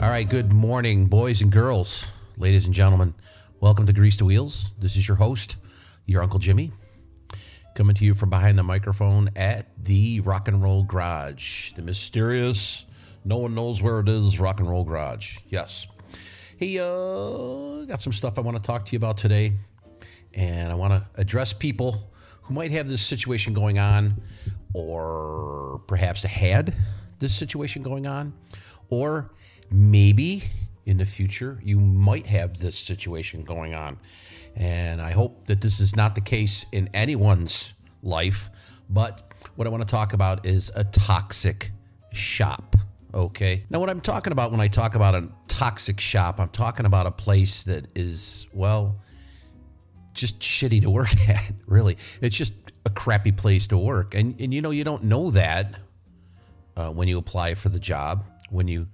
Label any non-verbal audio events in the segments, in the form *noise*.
All right, good morning, boys and girls, ladies and gentlemen. Welcome to Grease the Wheels. This is your host, your Uncle Jimmy, coming to you from behind the microphone at the Rock and Roll Garage, the mysterious, no one knows where it is, Rock and Roll Garage. Yes. Hey, uh, got some stuff I want to talk to you about today, and I want to address people who might have this situation going on, or perhaps had this situation going on, or maybe in the future you might have this situation going on. And I hope that this is not the case in anyone's life. But what I want to talk about is a toxic shop. Okay. Now, what I'm talking about when I talk about a toxic shop, I'm talking about a place that is, well, just shitty to work *laughs* at, really. It's just a crappy place to work. And, and you know, you don't know that uh, when you apply for the job, when you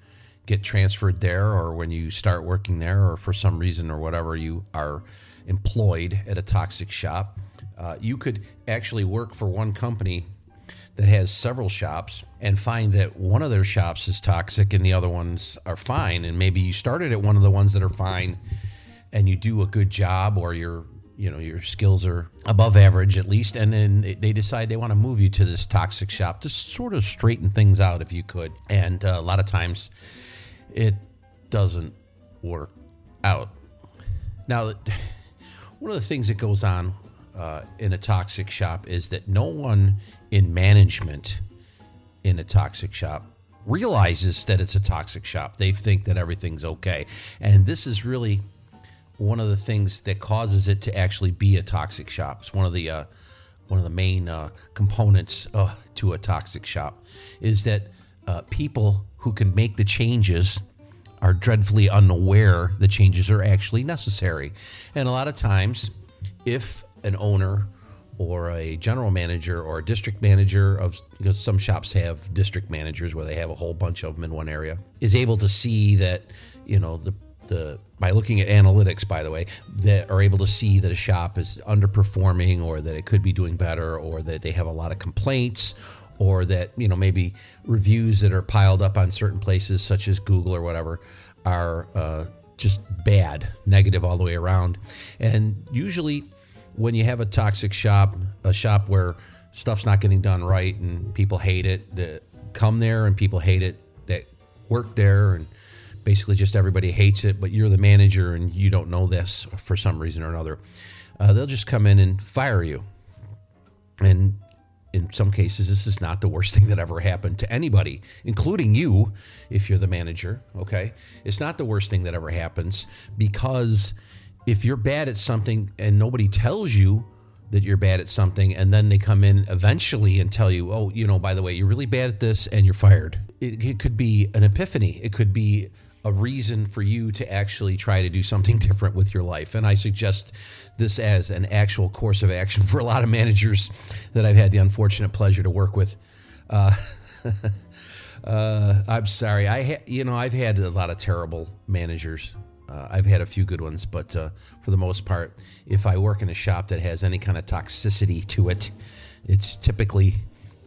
get transferred there, or when you start working there, or for some reason or whatever you are employed at a toxic shop. Uh, you could actually work for one company that has several shops and find that one of their shops is toxic and the other ones are fine. And maybe you started at one of the ones that are fine and you do a good job or your you know your skills are above average at least and then they decide they want to move you to this toxic shop to sort of straighten things out if you could and uh, a lot of times it doesn't work out now *laughs* one of the things that goes on uh, in a toxic shop is that no one in management in a toxic shop realizes that it's a toxic shop. They think that everything's okay. And this is really one of the things that causes it to actually be a toxic shop. It's one of the uh, one of the main uh, components uh, to a toxic shop is that uh, people who can make the changes are dreadfully unaware the changes are actually necessary. And a lot of times, if an owner or a general manager or a district manager of because some shops have district managers where they have a whole bunch of them in one area is able to see that you know the the by looking at analytics by the way that are able to see that a shop is underperforming or that it could be doing better or that they have a lot of complaints or that you know maybe reviews that are piled up on certain places such as Google or whatever are uh, just bad negative all the way around and usually when you have a toxic shop, a shop where stuff's not getting done right and people hate it, that come there and people hate it that work there and basically just everybody hates it, but you're the manager and you don't know this for some reason or another. Uh, they'll just come in and fire you. And in some cases, this is not the worst *laughs* thing that ever happened to anybody, including you, if you're the manager. Okay. It's not the worst thing that ever happens because if you're bad at something and nobody tells you that you're bad at something and then they come in eventually and tell you oh you know by the way you're really bad at this and you're fired it, it, could be an epiphany it could be a reason for you to actually try to do something *laughs* different with your life. And i suggest this as an actual course of action for a lot of managers that i've had the unfortunate pleasure to work with. Uh, *laughs* uh, i'm sorry. I ha- you know i've had a lot of terrible managers. Uh, I've had a few good ones, but uh, for the most part, if I work in a shop that has any kind of toxicity to it, it's typically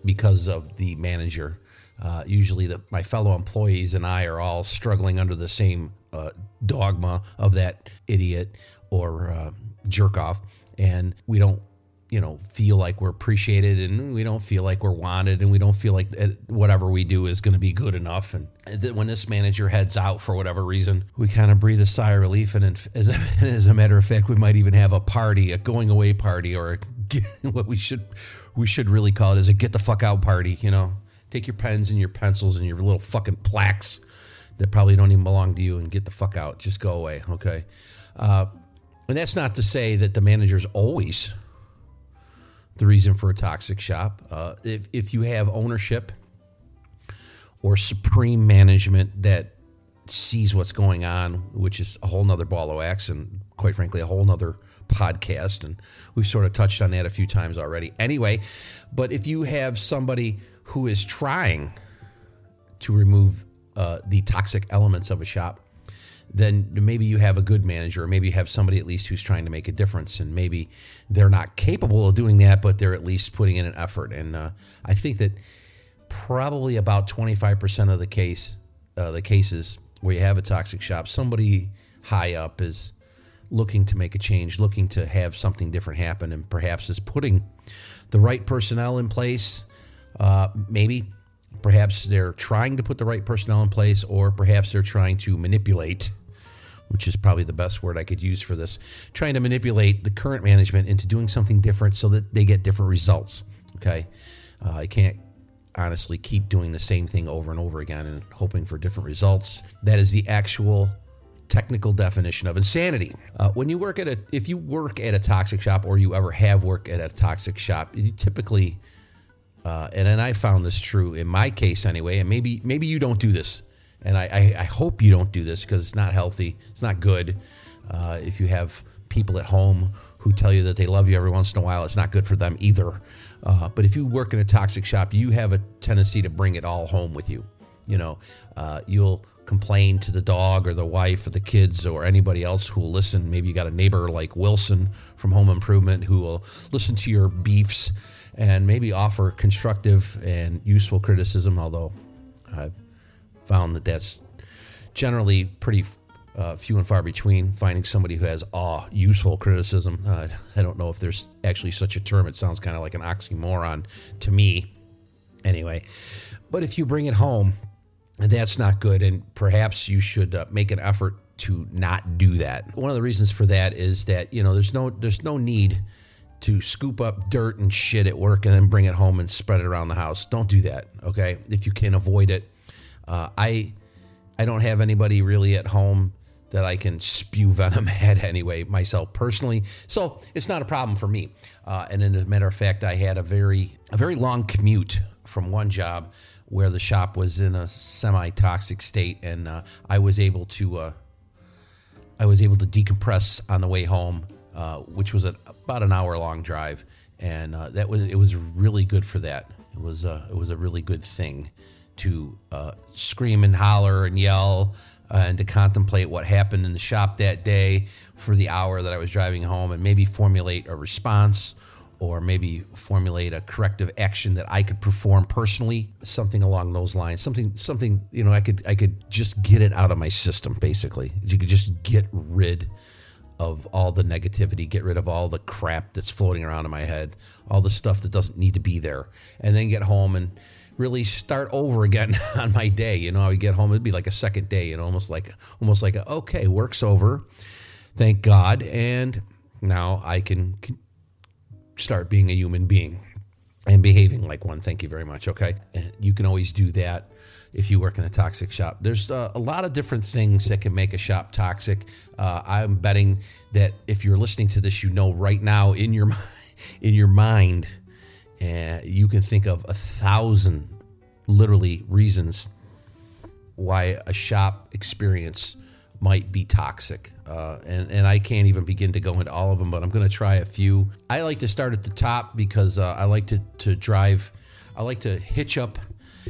because of the manager. Uh, usually, the, my fellow employees and I are all struggling under the same uh, dogma of that idiot or uh, jerk off, and we don't you know feel like we're appreciated and we don't feel like we're wanted and we don't feel like whatever we do is going to be good enough. And when this manager heads out for whatever reason we kind of breathe a sigh of relief. And *laughs* as a, as a matter of fact we might even have a party a going away party or a, *laughs* what we should we should really call it is a get the fuck out party you know take your pens and your pencils and your little fucking plaques that probably don't even belong to you and get the fuck out just go away okay uh, and that's not to say that the manager's always the reason for a toxic shop. Uh, if, if you have ownership or supreme management that sees what's going on, which is a whole nother ball of wax and quite frankly, a whole nother podcast. And we've sort of touched on that a few times already. Anyway, but if you have somebody who is trying to remove uh, the toxic elements of a shop, then maybe you have a good manager, or maybe you have somebody at least who's trying to make a difference, and maybe they're not capable of doing that, but they're at least putting in an effort. And uh, I think that probably about 25% of the case, uh, the cases where you have a toxic shop, somebody high up is looking to make a change, looking to have something different happen, and perhaps is putting the right personnel in place. Uh, maybe, perhaps they're trying to put the right personnel in place, or perhaps they're trying to manipulate, which is probably the best word I could use for this, trying to manipulate the current management into doing something different so that they get different results. Okay. Uh, I can't honestly keep doing the same thing over and over again and hoping for different results. That is the actual technical definition of insanity. Uh, when you work at a, if you work at a toxic shop or you ever have worked at a toxic shop, you typically, uh, and and I found this true in my case anyway, and maybe maybe you don't do this, and I I, I hope you don't do this because it's not healthy, it's not good. Uh, if you have people at home who tell you that they love you every once in a while, it's not good for them either. Uh, but if you work in a toxic shop, you have a tendency to bring it all home with you. You know, uh, you'll complain to the dog or the wife or the kids or anybody else who will listen. Maybe you got a neighbor like Wilson from Home Improvement who will listen to your beefs and maybe offer constructive and useful criticism, although I've found that that's generally pretty uh, few and far between finding somebody who has awe useful criticism. Uh, *laughs* I don't know if there's actually such a term. It sounds kind of like an oxymoron to me. Anyway, but if you bring it home, that's not good, and perhaps you should uh, make an effort to not do that. One of the reasons for that is that you know there's no there's no need to scoop up dirt and shit at work and then bring it home and spread it around the house. Don't do that, okay? If you can avoid it. Uh, I I don't have anybody really at home that I can spew *laughs* venom at anyway myself personally. So it's not a problem for me. Uh, and as a matter of fact, I had a very a very long commute from one job where the shop was in a semi toxic state, and uh, I was able to uh, I was able to decompress on the way home, uh, which was a, about an hour long drive, and uh, that was it was really good for that. It was uh, it was a really good thing to uh, scream and holler and yell and to contemplate what happened in the shop that day for the hour that I was driving home and maybe formulate a response or maybe formulate a corrective action that I could perform personally, something along those lines. Something something, you know, I could I could just get it out of my system basically. You could just get rid of all the negativity, get rid of all the crap that's floating around in my head, all the stuff that doesn't need to be there. And then get home and really start over again *laughs* on my day. You know, I would get home, it'd be like a second day, know, almost like almost like a, okay, work's over. Thank God. And now I can start being a human being and behaving like one. Thank you very much. Okay. And you can always do that if you work in a toxic shop. There's uh, a lot of different things that can make a shop toxic. Uh, I'm betting that if you're listening to this, you know right now in your *laughs* in your mind, uh, you can think of a thousand, literally, reasons why a shop experience might be toxic. Uh, and, and I can't even begin to go into all of them, but I'm going to try a few. I like to start at the top because uh, I like to, to drive, I like to hitch up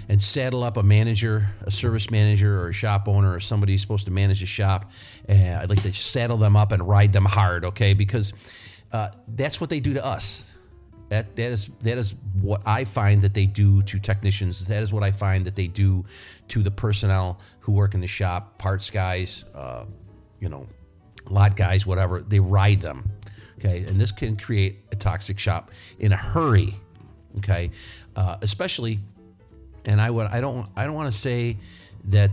and saddle up a manager, a service manager, or a shop owner, or somebody who's supposed to manage a shop. And I'd like to saddle them up and ride them hard, okay? Because uh, that's what they do to us. That that is that is what I find that they do to technicians. That is what I find that they do to the personnel who work in the shop, parts guys, uh, you know, lot guys, whatever. They ride them. Okay, and this can create a toxic shop in a hurry. Okay, uh, especially, and I would I don't I don't want to say that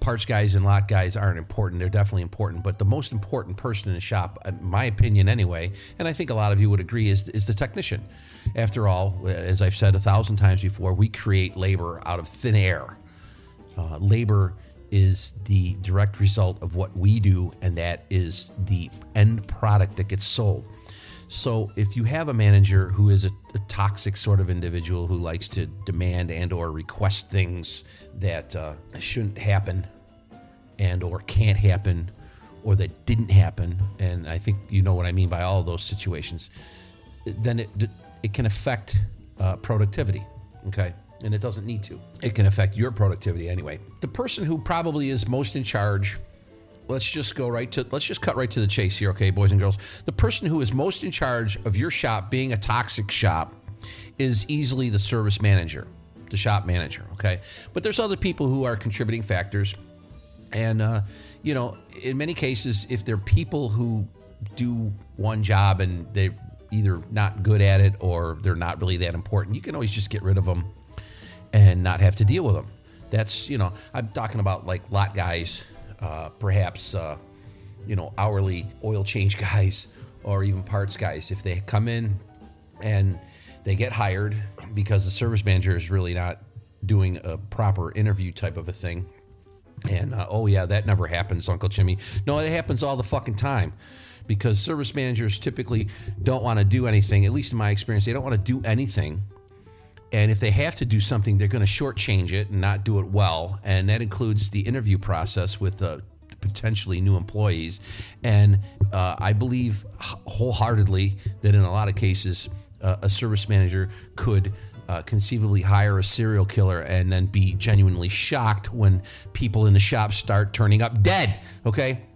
parts guys and lot guys aren't important. They're definitely important, but the most important person in the shop, in my opinion anyway, and I think a lot of you would agree, is, is the technician. After all, as I've said a thousand times before, we create labor out of thin air. Uh, labor is the direct result of what we do, and that is the end product that gets sold. So if you have a manager who is a, a, toxic sort of individual who likes to demand and or request things that uh, shouldn't happen and or can't happen or that didn't happen, and I think you know what I mean by all of those situations, then it it can affect uh, productivity. Okay. And it doesn't need to. It can affect your productivity anyway. The person who probably is most in charge let's just go right to let's just cut right to the chase here, okay, boys and girls. The person who is most in charge of your shop being a toxic shop is easily the service manager, the shop manager, okay? But there's other people who are contributing factors. And, uh, you know, in many cases, if they're people who do one job and they're either not good at it or they're not really that important, you can always just get rid of them and not have to deal with them. That's, you know, I'm talking about like lot guys, uh, perhaps, uh, you know, hourly oil change guys or even parts guys. If they come in and they get hired because the service manager is really not doing a proper interview type of a thing. And uh, oh, yeah, that never happens, Uncle Jimmy. No, it happens all the fucking time because service managers typically don't want to do anything, at least in my experience, they don't want to do anything. And if they have to do something, they're going to shortchange it and not do it well. And that includes the interview process with the potentially new employees. And uh, I believe wholeheartedly that in a lot of cases, uh, a service manager could uh, conceivably hire a serial killer and then be genuinely shocked when people in the shop start turning up dead. Okay? *laughs*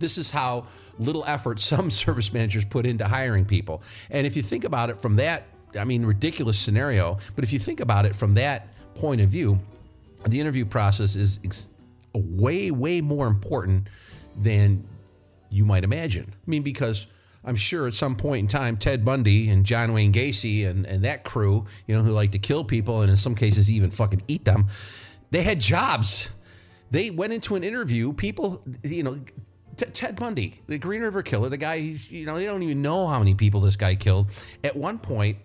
This is how little effort *laughs* some service managers put into hiring people. And if you think about it from that, I mean, ridiculous scenario, but if you think about it from that point of view, the interview process is ex- way, way more important than you might imagine. I mean, because I'm sure at some point in time, Ted Bundy and John Wayne Gacy and, and that crew, you know, who like to kill people and in some cases even fucking eat them, they had jobs. They went into an interview. People, you know, T- Ted Bundy, the Green River Killer, the guy, you know, they don't even know how many people this guy killed. At one point,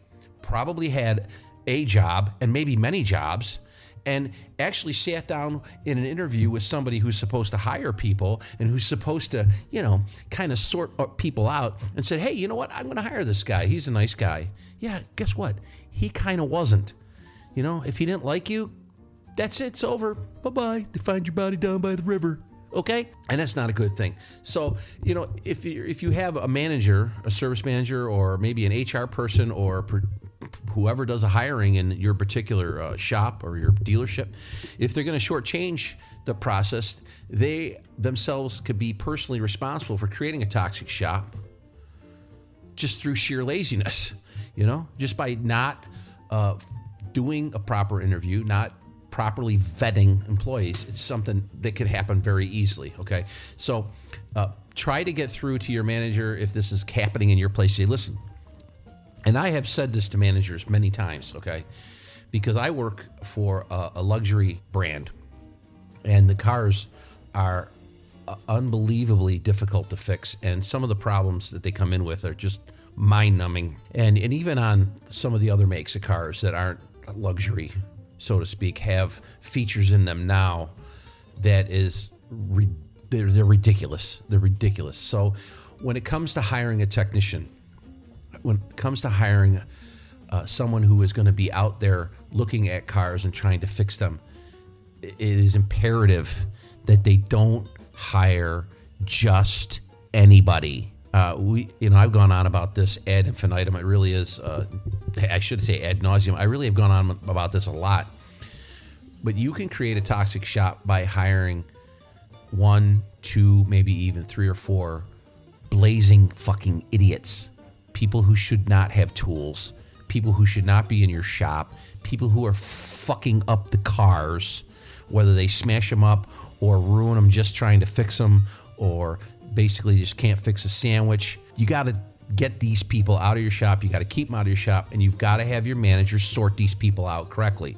probably had a job and maybe many jobs and actually sat down in an interview with somebody who's supposed to hire people and who's supposed to, you know, kind of sort uh, people out and said, hey, you know what? I'm going to hire this guy. He's a nice guy. Yeah, guess what? He kind of wasn't. You know, if he didn't like you, that's it. It's over. Bye bye. They find your body down by the river. Okay, and that's not a good thing. So you know, if you if you have a manager, a service manager, or maybe an HR person, or whoever does a hiring in your particular uh, shop or your dealership, if they're going to shortchange the process, they themselves could be personally responsible for creating a toxic shop just through sheer laziness, you know, just by not uh, doing a proper interview, not properly vetting employees. It's something that could happen very easily. Okay. So uh, try to get through to your manager if this is happening in your place. Say, listen, and I have said this to managers many times, okay? Because I work for a, a luxury brand, and the cars are uh, unbelievably difficult to fix. And some of the problems that they come in with are just mind numbing. And, and even on some of the other makes of cars that aren't luxury, so to speak, have features in them now that is, re- they're, they're ridiculous. They're ridiculous. So when it comes to hiring a technician, when it comes to hiring uh, someone who is going to be out there looking at cars and trying to fix them, it is imperative that they don't hire just anybody. Uh, we, you know, I've gone on about this ad infinitum. It really is. Uh, I should say ad nauseum. I really have gone on about this a lot. But you can create a toxic shop by hiring one, two, maybe even three or four blazing fucking idiots people who should not have tools, people who should not be in your shop, people who are fucking up the cars, whether they smash them up or ruin them just trying to fix them or basically just can't fix a sandwich. You got to get these people out of your shop. You got to keep them out of your shop, and you've got to have your manager sort these people out correctly.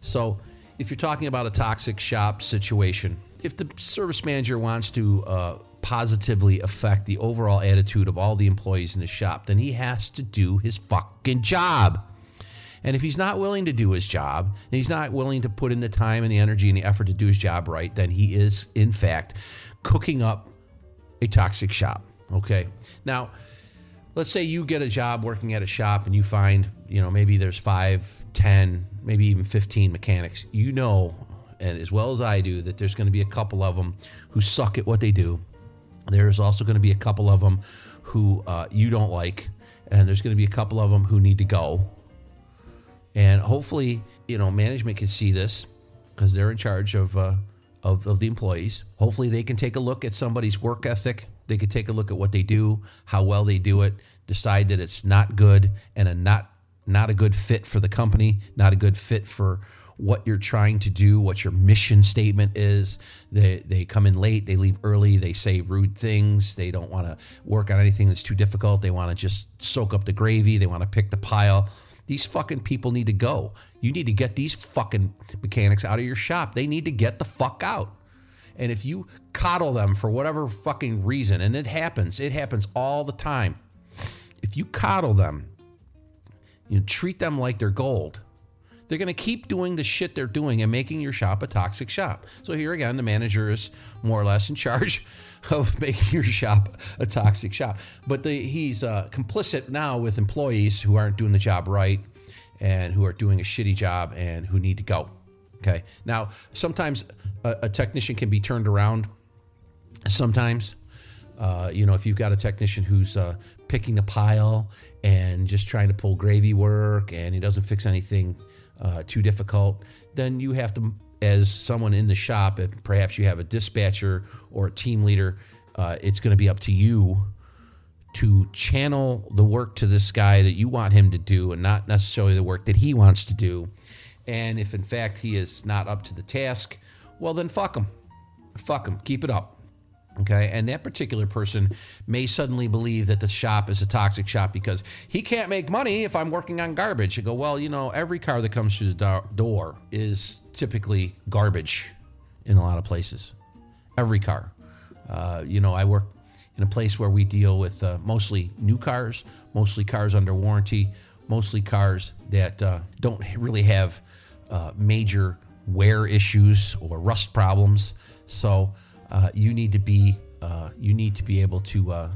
So, if you're talking about a toxic shop situation, if the service manager wants to uh, positively affect the overall attitude of all the employees in the shop, then he has to do his fucking job. And if he's not willing to do his job, and he's not willing to put in the time and the energy and the effort to do his job right, then he is, in fact, cooking up a toxic shop. Okay. Now, let's say you get a job working at a shop and you find, you know, maybe there's five, ten, maybe even 15 mechanics. You know, and as well as I do, that there's going to be a couple of them who suck at what they do there's also going to be a couple of them who uh, you don't like, and there's going to be a couple of them who need to go. And hopefully, you know, management can see this because they're in charge of, uh, of of the employees. Hopefully, they can take a look at somebody's work ethic. They can take a look at what they do, how well they do it, decide that it's not good and a not not a good fit for the company, not a good fit for what you're trying to do, what your mission statement is. They they come in late, they leave early, they say rude things, they don't want to work on anything that's too difficult. They want to just soak up the gravy, they want to pick the pile. These fucking people need to go. You need to get these fucking mechanics out of your shop. They need to get the fuck out. And if you coddle them for whatever fucking reason, and it happens, it happens all the time. If you coddle them, you know, treat them like they're gold. They're going to keep doing the shit they're doing and making your shop a toxic shop. So here again, the manager is more or less in charge *laughs* of making your shop a toxic shop. But the, he's uh, complicit now with employees who aren't doing the job right and who are doing a shitty job and who need to go. Okay. Now, sometimes a, a technician can be turned around. Sometimes, uh, you know, if you've got a technician who's uh, picking a pile and just trying to pull gravy work and he doesn't fix anything uh, too difficult, then you have to, as someone in the shop, if perhaps you have a dispatcher or a team leader, uh, it's going to be up to you to channel the work to this guy that you want him to do and not necessarily the work that he wants to do. And if in fact he is not up to the task, well, then fuck him. Fuck him. Keep it up. Okay. And that particular person may suddenly believe that the shop is a toxic shop because he can't make money if I'm working on garbage. You go, well, you know, every car that comes through the do- door is typically garbage in a lot of places. Every car. Uh, you know, I work in a place where we deal with uh, mostly new cars, mostly cars under warranty, mostly cars that uh, don't really have uh, major wear issues or rust problems. So uh, you need to be uh, you need to be able to uh,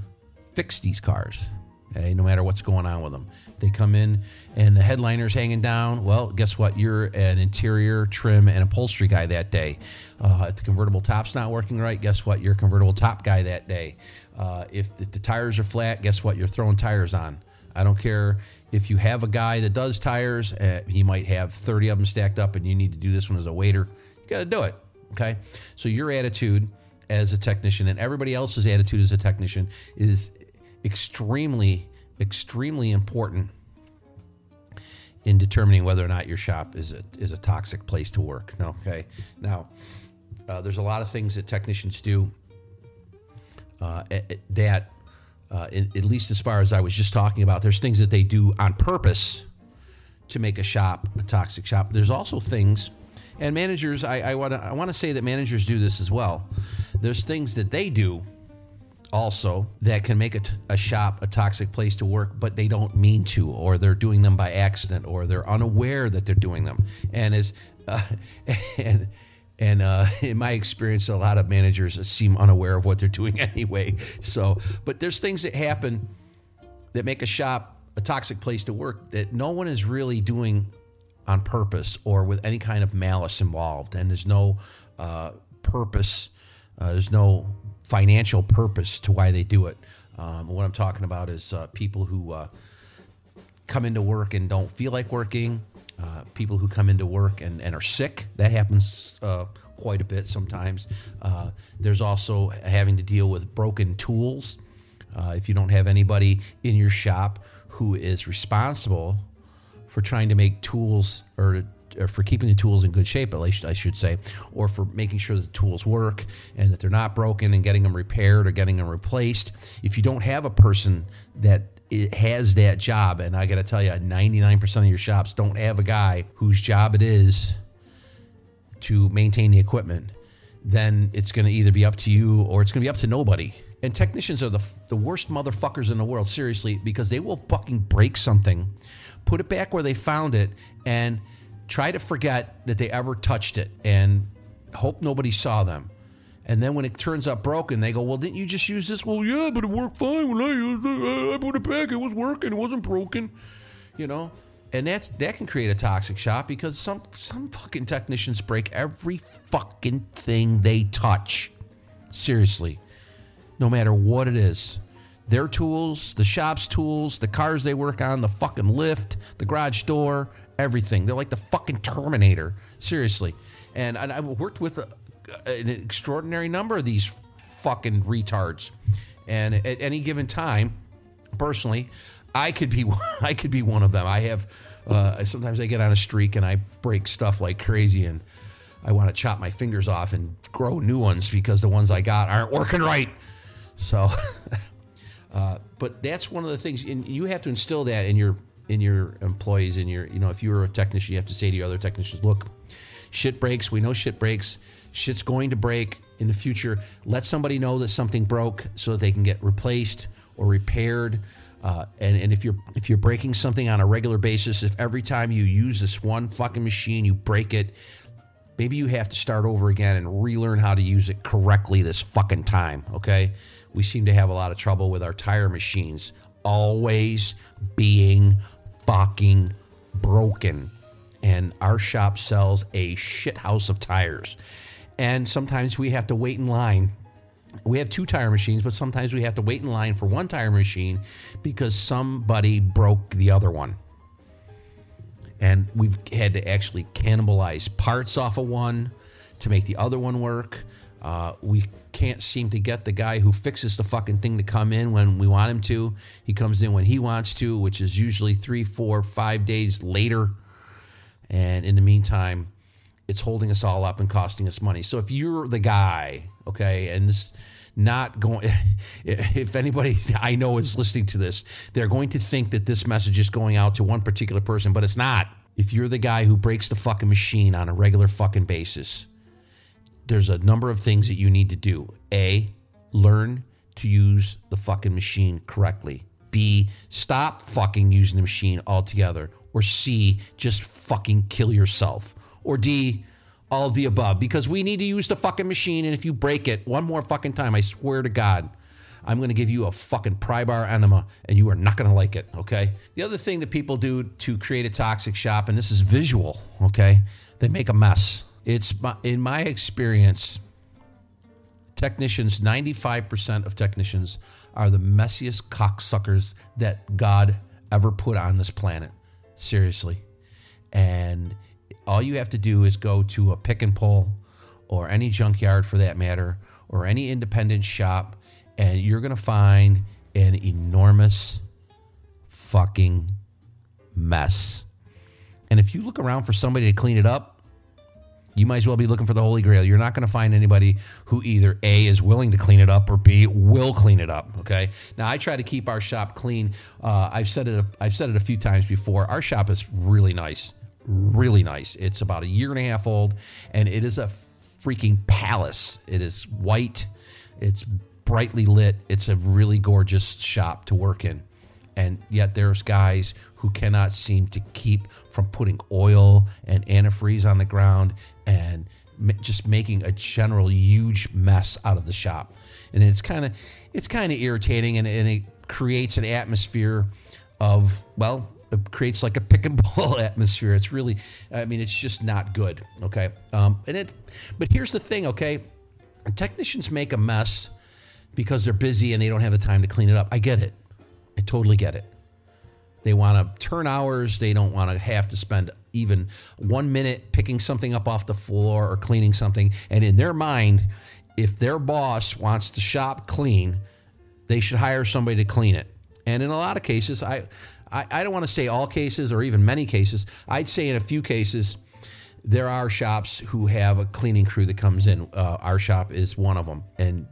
fix these cars. Okay, no matter what's going on with them, they come in and the headliner's hanging down. Well, guess what? You're an interior trim and upholstery guy that day. Uh, if the convertible top's not working right, guess what? You're a convertible top guy that day. Uh, if the, the tires are flat, guess what? You're throwing tires on. I don't care if you have a guy that does tires, uh, he might have 30 of them stacked up and you need to do this one as a waiter. You got to do it. Okay. So your attitude as a technician and everybody else's attitude as a technician is extremely, extremely important in determining whether or not your shop is a, is a toxic place to work. Okay. Now, uh, there's a lot of things that technicians do uh, that, uh, in, at least as far as I was just talking about, there's things that they do on purpose to make a shop a toxic shop. There's also things, and managers, I, I want to I want to say that managers do this as well. There's things that they do also that can make a, t- a shop a toxic place to work, but they don't mean to, or they're doing them by accident, or they're unaware that they're doing them. And as uh, *laughs* and and uh, in my experience, a lot of managers seem unaware of what they're doing *laughs* anyway. So, but there's things that happen that make a shop a toxic place to work that no one is really doing on purpose or with any kind of malice involved, and there's no uh, purpose. Uh, there's no financial purpose to why they do it. Um, what I'm talking about is uh, people who uh, come into work and don't feel like working, uh, people who come into work and, and are sick. That happens uh, quite a bit sometimes. Uh, there's also having to deal with broken tools. If you don't have anybody in your shop who is responsible for trying to make tools or for keeping the tools in good shape, at least I should say, or for making sure the tools work and that they're not broken and getting them repaired or getting them replaced. If you don't have a person that it has that job, and I got to tell you, 99% of your shops don't have a guy whose job it is to maintain the equipment, then it's going to either be up to you or it's going to be up to nobody. And technicians are the, the worst motherfuckers in the world, seriously, because they will fucking break something, put it back where they found it, and try to forget that they ever touched it and hope nobody saw them. And then when it turns up broken, they go, "Well, didn't you just use this?" Well, yeah, but it worked fine when I used it. I put it back; it was working. It wasn't broken, you know. And that's that can create a toxic shop because some some fucking technicians break every fucking thing they touch. Seriously, no matter what it is, their tools, the shop's tools, the cars they work on, the fucking lift, the garage door, everything. They're like the fucking Terminator. Seriously. And, and I've worked with a, an extraordinary number of these fucking retards. And at any given time, personally, I could be *laughs* I could be one of them. I have Uh, sometimes I get on a streak and I break stuff like crazy, and I want to chop my fingers off and grow new ones because the ones I got aren't working right. So, *laughs* uh, but that's one of the things, and you have to instill that in your in your employees. In your, you know, if you're a technician, you have to say to your other technicians, "Look, shit breaks. We know shit breaks. Shit's going to break in the future. Let somebody know that something broke so that they can get replaced or repaired." Uh, and, and if you're if you're breaking something on a regular basis, if every time you use this one fucking machine you break it, maybe you have to start over again and relearn how to use it correctly this fucking time. Okay, we seem to have a lot of trouble with our tire machines always being fucking broken, and our shop sells a shit house of tires, and sometimes we have to wait in line we have two tire machines, but sometimes we have to wait in line for one tire machine because somebody broke the other one. And we've had to actually cannibalize parts off of one to make the other one work. Uh, we can't seem to get the guy who fixes the fucking thing to come in when we want him to. He comes in when he wants to, which is usually three, four, five days later. And in the meantime, it's holding us all up and costing us money. So if you're the guy, okay, and this not going *laughs* if anybody I know is listening to this, they're going to think that this message is going out to one particular person, but it's not. If you're the guy who breaks the fucking machine on a regular fucking basis, there's a number of things that you need to do. A, learn to use the fucking machine correctly. B, stop fucking using the machine altogether. Or C, just fucking kill yourself. Or D, all the above because we need to use the fucking machine. And if you break it one more fucking time, I swear to God, I'm going to give you a fucking pry bar enema and you are not going to like it. Okay. The other thing that people do to create a toxic shop, and this is visual, okay, they make a mess. It's my, in my experience, technicians, 95% of technicians are the messiest cocksuckers that God ever put on this planet. Seriously. And all you have to do is go to a pick and pull or any junkyard for that matter or any independent shop and you're going to find an enormous fucking mess. And if you look around for somebody to clean it up, you might as well be looking for the holy grail. You're not going to find anybody who either A is willing to clean it up or B will clean it up. Okay. Now I try to keep our shop clean. Uh, I've said it. I've said it a few times before. Our shop is really nice really nice. It's about a year and a half old, and it is a freaking palace. It is white, it's brightly lit. It's a really gorgeous shop to work in. And yet, there's guys who cannot seem to keep from putting oil and antifreeze on the ground and just making a general huge mess out of the shop. And it's kind of it's kind of irritating, and, and it creates an atmosphere of well, it creates like a pick and pull *laughs* atmosphere. It's really, I mean, it's just not good. Okay, um, and it. But here's the thing. Okay, technicians make a mess because they're busy and they don't have the time to clean it up. I get it. I totally get it. They want to turn hours. They don't want to have to spend even one minute picking something up off the floor or cleaning something. And in their mind, if their boss wants to shop clean, they should hire somebody to clean it. And in a lot of cases, I I, I don't want to say all cases or even many cases. I'd say in a few cases, there are shops who have a cleaning crew that comes in. Uh, our shop is one of them. And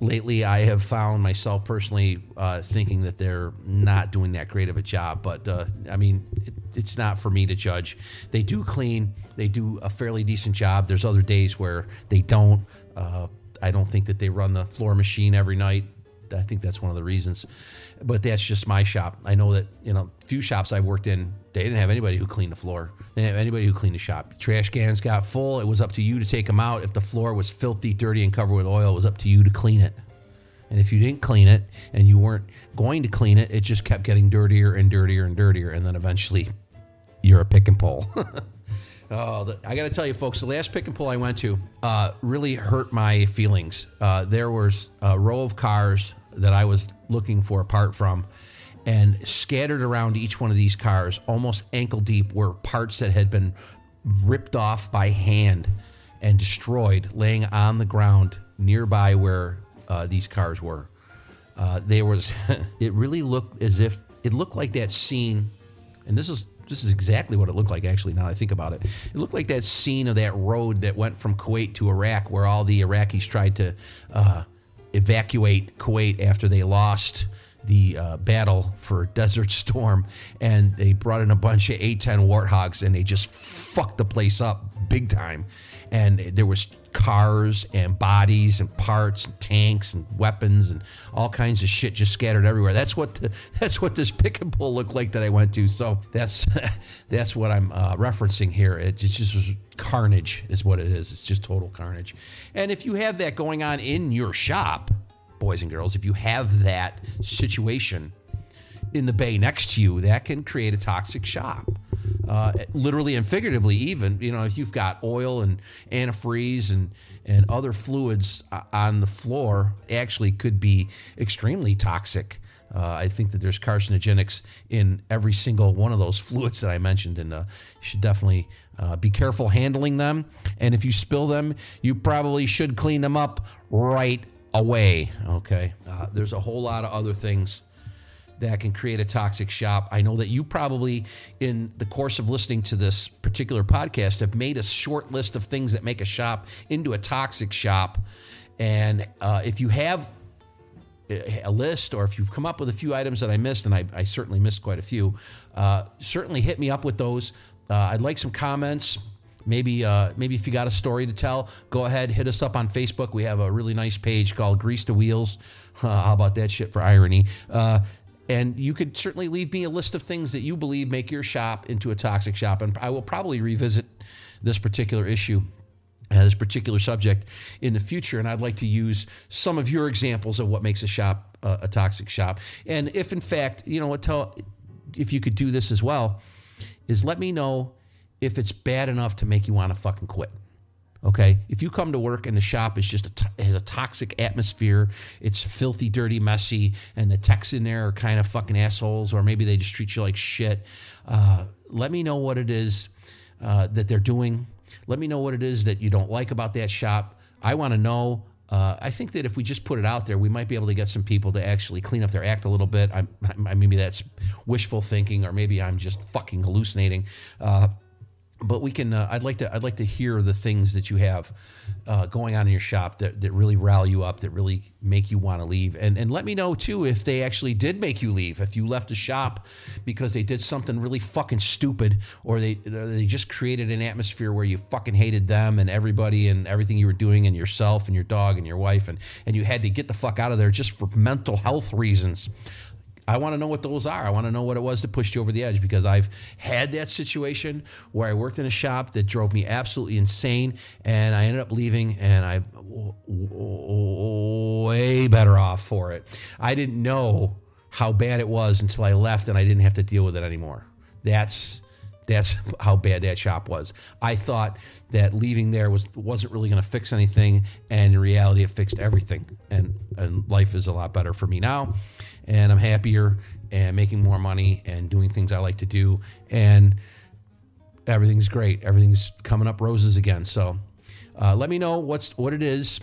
lately, I have found myself personally uh, thinking that they're not doing that great of a job. But uh, I mean, it, it's not for me to judge. They do clean, they do a fairly decent job. There's other days where they don't. Uh, I don't think that they run the floor machine every night. I think that's one of the reasons. But that's just my shop. I know that you know few shops I've worked in, they didn't have anybody who cleaned the floor. They didn't have anybody who cleaned the shop. The trash cans got full. It was up to you to take them out. If the floor was filthy, dirty, and covered with oil, it was up to you to clean it. And if you didn't clean it and you weren't going to clean it, it just kept getting dirtier and dirtier and dirtier. And then eventually, you're a pick and pull. *laughs* Oh, the, I got to tell you, folks, the last pick and pull I went to uh, really hurt my feelings. Uh, there was a row of cars that I was looking for apart from, and scattered around each one of these cars, almost ankle deep, were parts that had been ripped off by hand and destroyed, laying on the ground nearby where uh, these cars were. Uh, there was, *laughs* it really looked as if it looked like that scene, and this is this is exactly what it looked like. Actually, now I think about it, it looked like that scene of that road that went from Kuwait to Iraq, where all the Iraqis tried to uh, evacuate Kuwait after they lost the uh, battle for Desert Storm, and they brought in a bunch of A-10 Warthogs, and they just fucked the place up big time. And there was cars and bodies and parts and tanks and weapons and all kinds of shit just scattered everywhere. That's what the, *laughs* that's what this pick and pull looked like that I went to. So that's *laughs* that's what I'm uh, referencing here. It it's just was carnage, is what it is. It's just total carnage. And if you have that going on in your shop, boys and girls, if you have that situation in the bay next to you, that can create a toxic shop. Uh, literally and figuratively, even you know, if you've got oil and antifreeze and and other fluids on the floor, actually could be extremely toxic. Uh, I think that there's carcinogenics in every single one of those *laughs* fluids that I mentioned, and uh, you should definitely uh, be careful handling them. And if you spill them, you probably should clean them up right away. Okay, uh, there's a whole lot of other things that can create a toxic shop. I know that you probably, in the course of listening to this particular podcast, have made a short list of things that make a shop into a toxic shop. And uh, if you have a list or if you've come up with a few items that I missed, and I, I certainly missed quite a few, uh, certainly hit me up with those. Uh, I'd like some comments. Maybe, uh, maybe if you got a story to tell, go ahead, hit us up on Facebook. We have a really nice page called Grease the Wheels. *laughs* how about that shit for irony? And you could certainly leave me a list of things that you believe make your shop into a toxic shop. And I will probably revisit this particular issue uh, this particular subject in the future. And I'd like to use some of your examples of what makes a shop uh, a toxic shop. And if in fact, you know what, tell if you could do this as well, is let me know if it's bad enough to make you want to fucking quit. Okay, if you come to work and the shop is just a has a toxic atmosphere, it's filthy, dirty, messy, and the techs in there are kind of fucking assholes, or maybe they just treat you like shit. Uh, let me know what it is uh, that they're doing. Let me know what it is that you don't like about that shop. I want to know. Uh, I think that if we just put it out there, we might be able to get some people to actually clean up their act a little bit. I, I maybe that's wishful thinking, or maybe I'm just fucking hallucinating. But we can. Uh, I'd like to. I'd like to hear the things that you have uh, going on in your shop that, that really rally you up, that really make you want to leave, and and let me know too if they actually did make you leave. If you left a shop because they did something really fucking stupid, or they they just created an atmosphere where you fucking hated them and everybody and everything you were doing and yourself and your dog and your wife, and and you had to get the fuck out of there just for mental health reasons. I want to know what those are. I want to know what it was that pushed you over the edge because I've had that situation where I worked in a shop that drove me absolutely insane and I ended up leaving and I way better off for it. I didn't know how bad it was until I left and I didn't have to deal with it anymore. That's that's how bad that shop was. I thought that leaving there was wasn't really going to fix anything, and in reality, it fixed everything. And and life is a lot better for me now, and I'm happier and making more money and doing things I like to do, and everything's great. Everything's coming up roses again. So, uh, let me know what's what it is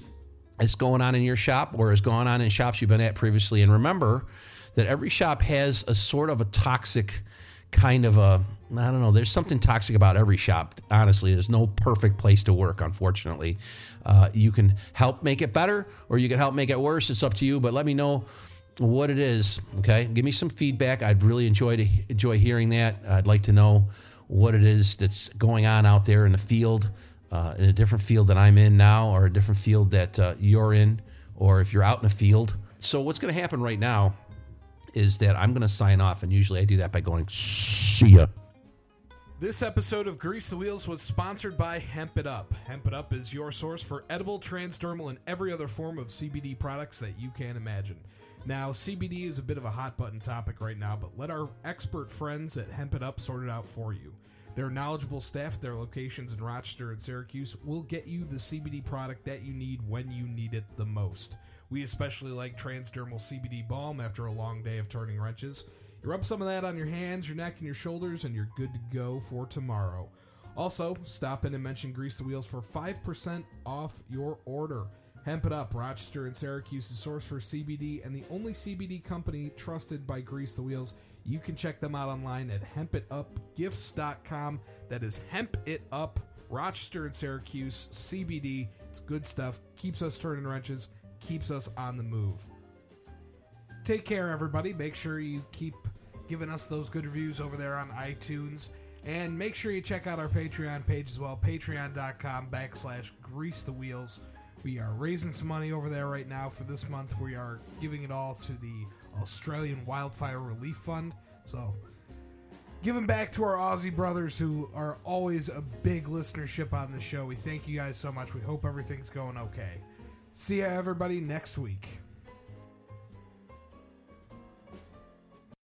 that's going on in your shop or is going on in shops you've been at previously, and remember that every shop has a sort of a toxic kind of a I don't know. There's something toxic about every shop. Honestly, there's no perfect place to work. Unfortunately, uh, you can help make it better, or you can help make it worse. It's up to you. But let me know what it is. Okay, give me some feedback. I'd really enjoy to enjoy hearing that. I'd like to know what it is that's going on out there in the field, uh, in a different field that I'm in now, or a different field that uh, you're in, or if you're out in a field. So what's going to happen right now is that I'm going to sign off, and usually I do that by going see ya. This episode of Grease the Wheels was sponsored by Hemp It Up. Hemp It Up is your source for edible, transdermal, and every other form of CBD products that you can imagine. Now, CBD is a bit of a hot button topic right now, but let our expert friends at Hemp It Up sort it out for you. Their knowledgeable staff, their locations in Rochester and Syracuse, will get you the CBD product that you need when you need it the most. We especially like transdermal CBD balm after a long day of turning wrenches. You rub some of that on your hands, your neck, and your shoulders, and you're good to go for tomorrow. Also, stop in and mention Grease the Wheels for 5% off your order. Hemp It Up, Rochester and Syracuse's source for CBD and the only CBD company trusted by Grease the Wheels. You can check them out online at hempitupgifts.com. That is Hemp It Up, Rochester and Syracuse, CBD. It's good stuff, keeps us turning wrenches, keeps us on the move. Take care, everybody. Make sure you keep giving us those good reviews over there on iTunes. And make sure you check out our Patreon page as well, patreon.com backslash grease the wheels. We are raising some money over there right now for this month. We are giving it all to the Australian Wildfire Relief Fund. So, giving back to our Aussie brothers who are always a big listenership on the show. We thank you guys so much. We hope everything's going okay. See ya, everybody, next week.